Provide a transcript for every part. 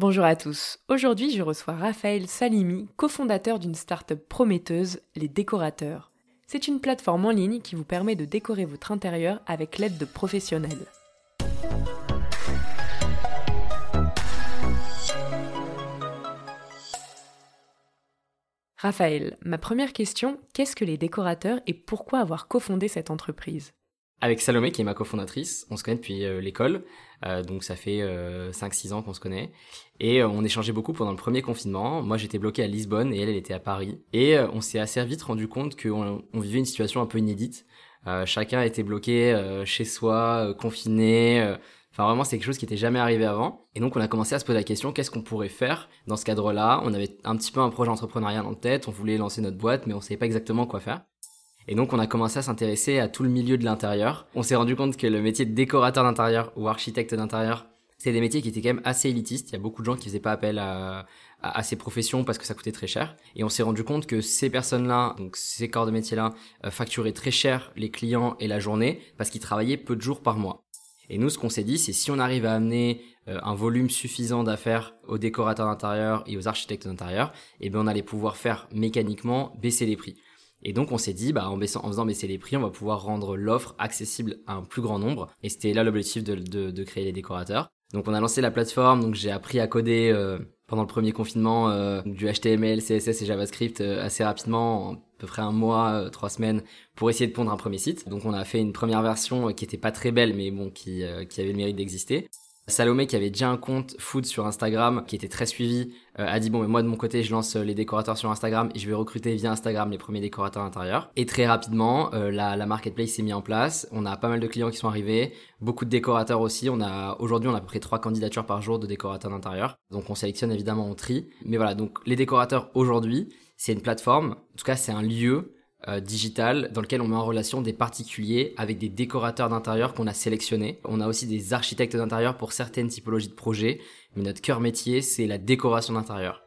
Bonjour à tous. Aujourd'hui, je reçois Raphaël Salimi, cofondateur d'une start-up prometteuse, Les Décorateurs. C'est une plateforme en ligne qui vous permet de décorer votre intérieur avec l'aide de professionnels. Raphaël, ma première question, qu'est-ce que les décorateurs et pourquoi avoir cofondé cette entreprise? Avec Salomé, qui est ma cofondatrice, on se connaît depuis euh, l'école, euh, donc ça fait 5-6 euh, ans qu'on se connaît. Et on échangeait beaucoup pendant le premier confinement. Moi, j'étais bloqué à Lisbonne et elle, elle était à Paris. Et on s'est assez vite rendu compte qu'on on vivait une situation un peu inédite. chacun était bloqué chez soi, confiné. Enfin, vraiment, c'est quelque chose qui n'était jamais arrivé avant. Et donc, on a commencé à se poser la question, qu'est-ce qu'on pourrait faire dans ce cadre-là? On avait un petit peu un projet entrepreneurial en tête, on voulait lancer notre boîte, mais on savait pas exactement quoi faire. Et donc, on a commencé à s'intéresser à tout le milieu de l'intérieur. On s'est rendu compte que le métier de décorateur d'intérieur ou architecte d'intérieur, c'est des métiers qui étaient quand même assez élitistes. Il y a beaucoup de gens qui faisaient pas appel à, ces professions parce que ça coûtait très cher. Et on s'est rendu compte que ces personnes-là, donc ces corps de métier-là, euh, facturaient très cher les clients et la journée parce qu'ils travaillaient peu de jours par mois. Et nous, ce qu'on s'est dit, c'est si on arrive à amener euh, un volume suffisant d'affaires aux décorateurs d'intérieur et aux architectes d'intérieur, eh bien, on allait pouvoir faire mécaniquement baisser les prix. Et donc on s'est dit, bah, en, baissant, en faisant baisser les prix, on va pouvoir rendre l'offre accessible à un plus grand nombre. Et c'était là l'objectif de, de, de, créer les décorateurs. Donc on a lancé la plateforme, donc j'ai appris à coder euh, pendant le premier confinement euh, du HTML, CSS et JavaScript euh, assez rapidement, à peu près un mois, trois semaines, pour essayer de pondre un premier site. Donc on a fait une première version qui était pas très belle, mais bon, qui, qui avait le mérite d'exister. Salomé, qui avait déjà un compte food sur Instagram, qui était très suivi, euh, a dit bon, mais moi de mon côté, je lance euh, les décorateurs sur Instagram et je vais recruter via Instagram les premiers décorateurs intérieurs. Et très rapidement, euh, la, la marketplace s'est mise en place. On a pas mal de clients qui sont arrivés, beaucoup de décorateurs aussi. On a aujourd'hui, on a à peu près trois candidatures par jour de décorateurs d'intérieur. Donc on sélectionne évidemment, on trie. Mais voilà, donc les décorateurs aujourd'hui, c'est une plateforme. En tout cas, c'est un lieu euh, digital dans lequel on met en relation des particuliers avec des décorateurs d'intérieur qu'on a sélectionnés. On a aussi des architectes d'intérieur pour certaines typologies de projets, mais notre cœur métier, c'est la décoration d'intérieur.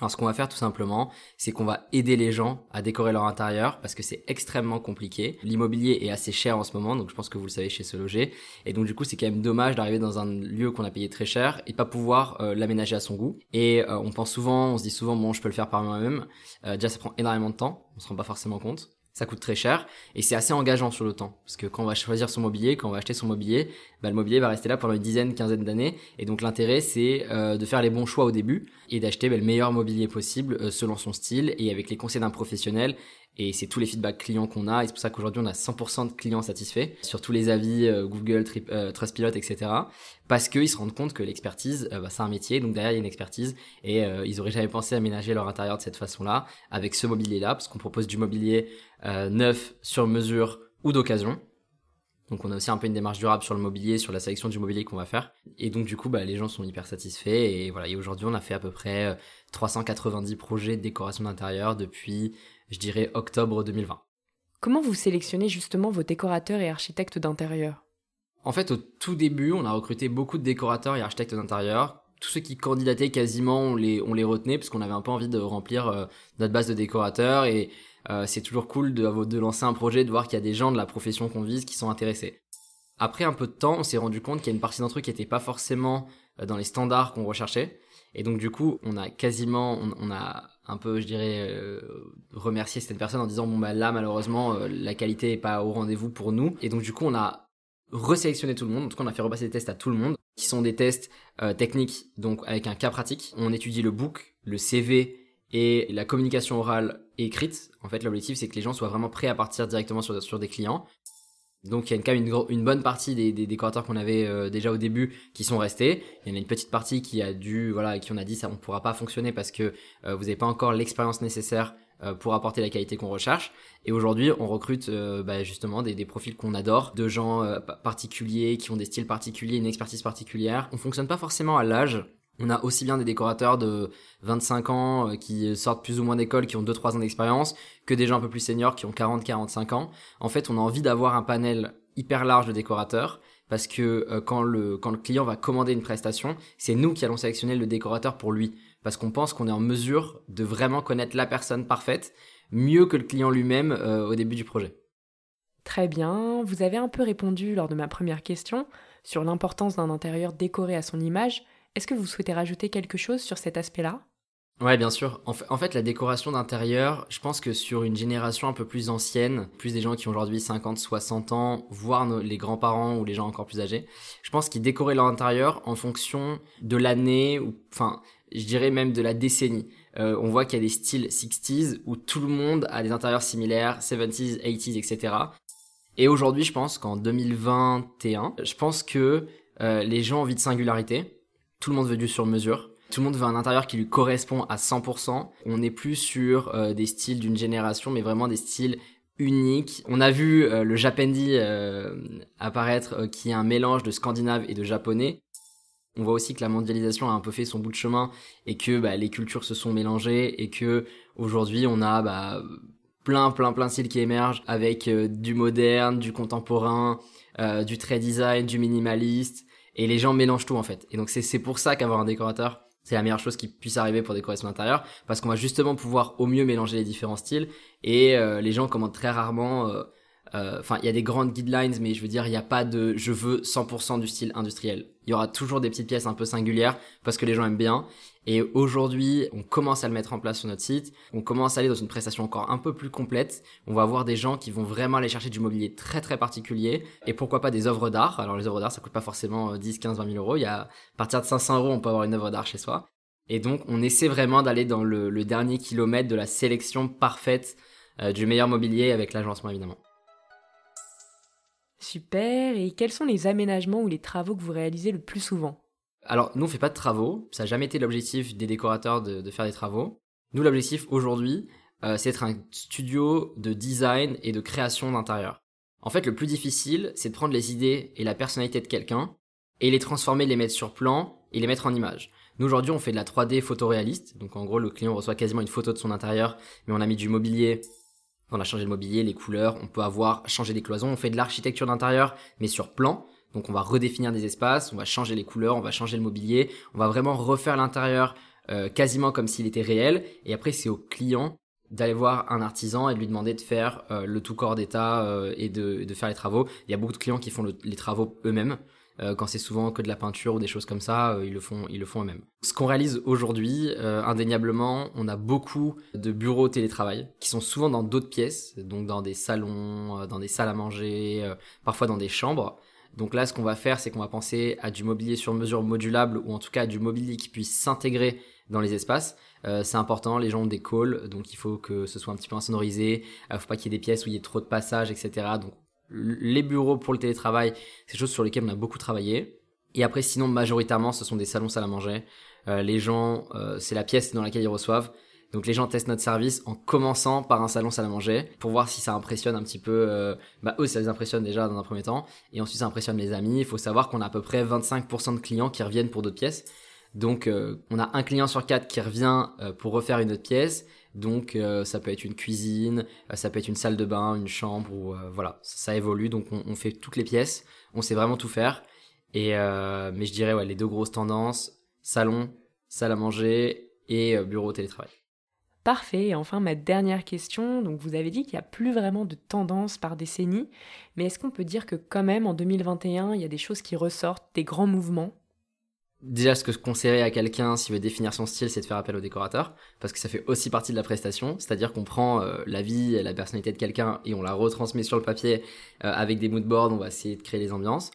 Alors ce qu'on va faire tout simplement, c'est qu'on va aider les gens à décorer leur intérieur parce que c'est extrêmement compliqué. L'immobilier est assez cher en ce moment, donc je pense que vous le savez chez Se Loger. Et donc du coup, c'est quand même dommage d'arriver dans un lieu qu'on a payé très cher et pas pouvoir euh, l'aménager à son goût. Et euh, on pense souvent, on se dit souvent, bon, je peux le faire par moi-même. Euh, déjà, ça prend énormément de temps, on se rend pas forcément compte ça coûte très cher et c'est assez engageant sur le temps parce que quand on va choisir son mobilier, quand on va acheter son mobilier, bah, le mobilier va rester là pendant une dizaine, quinzaine d'années et donc l'intérêt c'est euh, de faire les bons choix au début et d'acheter bah, le meilleur mobilier possible euh, selon son style et avec les conseils d'un professionnel et c'est tous les feedbacks clients qu'on a et c'est pour ça qu'aujourd'hui on a 100% de clients satisfaits sur tous les avis euh, Google, Trip, euh, Trustpilot, etc. Parce qu'ils se rendent compte que l'expertise, euh, bah, c'est un métier, donc derrière il y a une expertise et ils auraient jamais pensé aménager leur intérieur de cette façon-là avec ce mobilier-là parce qu'on propose du mobilier neuf sur mesure ou d'occasion. Donc on a aussi un peu une démarche durable sur le mobilier, sur la sélection du mobilier qu'on va faire. Et donc du coup, bah, les gens sont hyper satisfaits. Et voilà, et aujourd'hui, on a fait à peu près 390 projets de décoration d'intérieur depuis je dirais octobre 2020. Comment vous sélectionnez justement vos décorateurs et architectes d'intérieur? En fait, au tout début, on a recruté beaucoup de décorateurs et architectes d'intérieur. Tous ceux qui candidataient quasiment, on les, on les retenait parce qu'on avait un peu envie de remplir euh, notre base de décorateurs et euh, c'est toujours cool de, de lancer un projet, de voir qu'il y a des gens de la profession qu'on vise qui sont intéressés. Après un peu de temps, on s'est rendu compte qu'il y a une partie d'entre eux qui n'était pas forcément euh, dans les standards qu'on recherchait. Et donc du coup, on a quasiment, on, a un peu, je dirais, euh, remercié cette personne en disant bon bah là malheureusement euh, la qualité est pas au rendez-vous pour nous. Et donc du coup, on a resélectionné tout le monde. En tout cas, on a fait repasser des tests à tout le monde, qui sont des tests euh, techniques, donc avec un cas pratique. On étudie le book, le CV et la communication orale écrite. En fait, l'objectif c'est que les gens soient vraiment prêts à partir directement sur, sur des clients. Donc il y a quand même une, bonne partie des, décorateurs qu'on avait euh, déjà au début qui sont restés. Il y en a une petite partie qui a dû, voilà, qui on a dit ça on pourra pas fonctionner parce que euh, vous n'avez pas encore l'expérience nécessaire euh, pour apporter la qualité qu'on recherche. Et aujourd'hui, on recrute bah, justement des, des profils qu'on adore, de gens particuliers qui ont des styles particuliers, une expertise particulière. On fonctionne pas forcément à l'âge. On a aussi bien des décorateurs de 25 ans euh, qui sortent plus ou moins d'école, qui ont 2-3 ans d'expérience, que des gens un peu plus seniors qui ont 40-45 ans. En fait, on a envie d'avoir un panel hyper large de décorateurs parce que euh, quand, le, client va commander une prestation, c'est nous qui allons sélectionner le décorateur pour lui. Parce qu'on pense qu'on est en mesure de vraiment connaître la personne parfaite, mieux que le client lui-même euh, au début du projet. Très bien, vous avez un peu répondu lors de ma première question sur l'importance d'un intérieur décoré à son image. Est-ce que vous souhaitez rajouter quelque chose sur cet aspect-là? Ouais, bien sûr. En fait, la décoration d'intérieur, je pense que sur une génération un peu plus ancienne, plus des gens qui ont aujourd'hui 50, 60 ans, voire les grands-parents ou les gens encore plus âgés, je pense qu'ils décoraient leur intérieur en fonction de l'année, ou enfin, je dirais même de la décennie. Euh, on voit qu'il y a des styles 60s où tout le monde a des intérieurs similaires, 70s, 80s, etc. Et aujourd'hui, je pense qu'en 2021, je pense que euh, les gens ont envie de singularité. Tout le monde veut du sur-mesure tout le monde veut un intérieur qui lui correspond à 100%. On n'est plus sur euh, des styles d'une génération, mais vraiment des styles uniques. On a vu euh, le Japendi euh, apparaître, qui est un mélange de scandinave et de japonais. On voit aussi que la mondialisation a un peu fait son bout de chemin et que bah, les cultures se sont mélangées et que aujourd'hui on a bah, plein plein plein de styles qui émergent avec du moderne, du contemporain, du trade design, du minimaliste et les gens mélangent tout en fait. Et donc c'est pour ça qu'avoir un décorateur c'est la meilleure chose qui puisse arriver pour décorer son intérieur parce qu'on va justement pouvoir au mieux mélanger les différents styles et euh, les gens commandent très rarement euh, enfin il y a des grandes guidelines mais je veux dire il n'y a pas de je veux 100% du style industriel il y aura toujours des petites pièces un peu singulières parce que les gens aiment bien et aujourd'hui, on commence à le mettre en place sur notre site. On commence à aller dans une prestation encore un peu plus complète. On va avoir des gens qui vont vraiment aller chercher du mobilier très très particulier. Et pourquoi pas des œuvres d'art. Alors les œuvres d'art, ça coûte pas forcément 10, 15, 20 000 euros. Il y a, à partir de 500 euros, on peut avoir une œuvre d'art chez soi. Et donc, on essaie vraiment d'aller dans le, dernier kilomètre de la sélection parfaite euh, du meilleur mobilier avec l'agencement évidemment. Super. Et quels sont les aménagements ou les travaux que vous réalisez le plus souvent? Alors, nous, on fait pas de travaux. Ça n'a jamais été l'objectif des décorateurs de, faire des travaux. Nous, l'objectif aujourd'hui, euh, c'est d'être un studio de design et de création d'intérieur. En fait, le plus difficile, c'est de prendre les idées et la personnalité de quelqu'un et les transformer, les mettre sur plan et les mettre en image. Nous, aujourd'hui, on fait de la 3D photoréaliste. Donc, en gros, le client reçoit quasiment une photo de son intérieur, mais on a mis du mobilier. On a changé le mobilier, les couleurs, on peut avoir changé des cloisons, on fait de l'architecture d'intérieur, mais sur plan. Donc on va redéfinir des espaces, on va changer les couleurs, on va changer le mobilier, on va vraiment refaire l'intérieur euh, quasiment comme s'il était réel. Et après c'est au client d'aller voir un artisan et de lui demander de faire euh, le tout corps d'état euh, et de, faire les travaux. Il y a beaucoup de clients qui font les travaux eux-mêmes. Quand c'est souvent que de la peinture ou des choses comme ça, ils le font, ils le font eux-mêmes. Ce qu'on réalise aujourd'hui, indéniablement, on a beaucoup de bureaux télétravail qui sont souvent dans d'autres pièces, donc dans des salons, dans des salles à manger, parfois dans des chambres. Donc là, ce qu'on va faire, c'est qu'on va penser à du mobilier sur mesure modulable ou en tout cas à du mobilier qui puisse s'intégrer dans les espaces. Euh, c'est important, les gens ont des calls, donc il faut que ce soit un petit peu insonorisé. Il euh, faut pas qu'il y ait des pièces où il y ait trop de passages, etc. Donc les bureaux pour le télétravail, c'est des choses sur lesquelles on a beaucoup travaillé. Et après, sinon, majoritairement, ce sont des salons salle à manger. Euh, les gens, c'est la pièce dans laquelle ils reçoivent. Donc les gens testent notre service en commençant par un salon salle à manger pour voir si ça impressionne un petit peu. Euh, bah eux, ça les impressionne déjà dans un premier temps, et ensuite ça impressionne les amis. Il faut savoir qu'on a à peu près 25% de clients qui reviennent pour d'autres pièces. Donc euh, on a un client sur quatre qui revient euh, pour refaire une autre pièce. Donc ça peut être une cuisine, ça peut être une salle de bain, une chambre, ou voilà, ça, évolue. Donc on, fait toutes les pièces, on sait vraiment tout faire. Et mais je dirais les deux grosses tendances salon, salle à manger et bureau télétravail. Parfait. Et enfin, ma dernière question. Donc, vous avez dit qu'il n'y a plus vraiment de tendance par décennie, mais est-ce qu'on peut dire que quand même en 2021, il y a des choses qui ressortent, des grands mouvements? Déjà, ce que je conseillerais à quelqu'un s'il veut définir son style, c'est de faire appel au décorateur, parce que ça fait aussi partie de la prestation, c'est-à-dire qu'on prend euh, la vie et la personnalité de quelqu'un et on la retransmet sur le papier euh, avec des moodboards, on va essayer de créer les ambiances.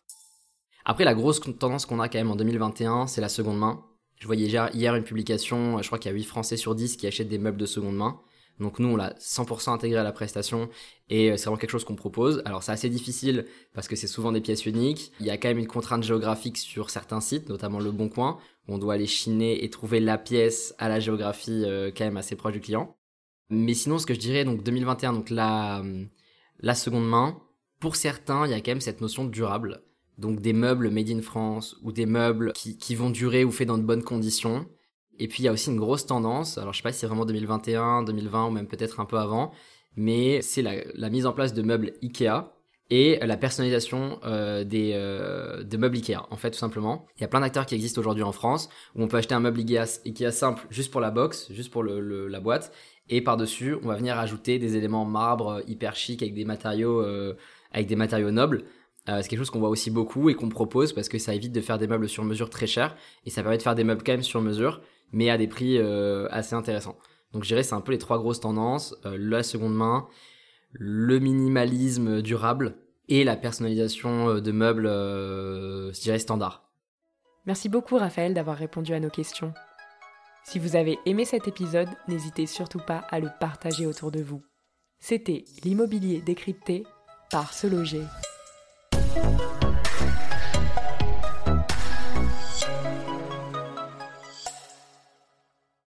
Après, la grosse tendance qu'on a quand même en 2021, c'est la seconde main. Je voyais hier une publication, je crois qu'il y a 8 Français sur 10 qui achètent des meubles de seconde main. Donc nous, on l'a 100% intégré à la prestation et euh, c'est vraiment quelque chose qu'on propose. Alors c'est assez difficile parce que c'est souvent des pièces uniques. Il y a quand même une contrainte géographique sur certains sites, notamment le Bon Coin, où on doit aller chiner et trouver la pièce à la géographie euh, quand même assez proche du client. Mais sinon, ce que je dirais, donc 2021, donc la, la seconde main, pour certains, il y a quand même cette notion durable donc des meubles made in France ou des meubles qui, vont durer ou faits dans de bonnes conditions. Et puis il y a aussi une grosse tendance, alors je sais pas si c'est vraiment 2021, 2020 ou même peut-être un peu avant, mais c'est la, mise en place de meubles Ikea et la personnalisation euh, des euh, de meubles Ikea en fait tout simplement. Il y a plein d'acteurs qui existent aujourd'hui en France où on peut acheter un meuble Ikea, simple juste pour la box, juste pour la boîte et par-dessus on va venir ajouter des éléments marbre hyper chic avec des matériaux euh, avec des matériaux nobles c'est quelque chose qu'on voit aussi beaucoup et qu'on propose parce que ça évite de faire des meubles sur mesure très chers et ça permet de faire des meubles quand même sur mesure, mais à des prix assez intéressants. Donc je dirais c'est un peu les trois grosses tendances la seconde main, le minimalisme durable et la personnalisation de meubles, je dirais standard. Merci beaucoup Raphaël d'avoir répondu à nos questions. Si vous avez aimé cet épisode, n'hésitez surtout pas à le partager autour de vous. C'était l'immobilier décrypté par Se Loger.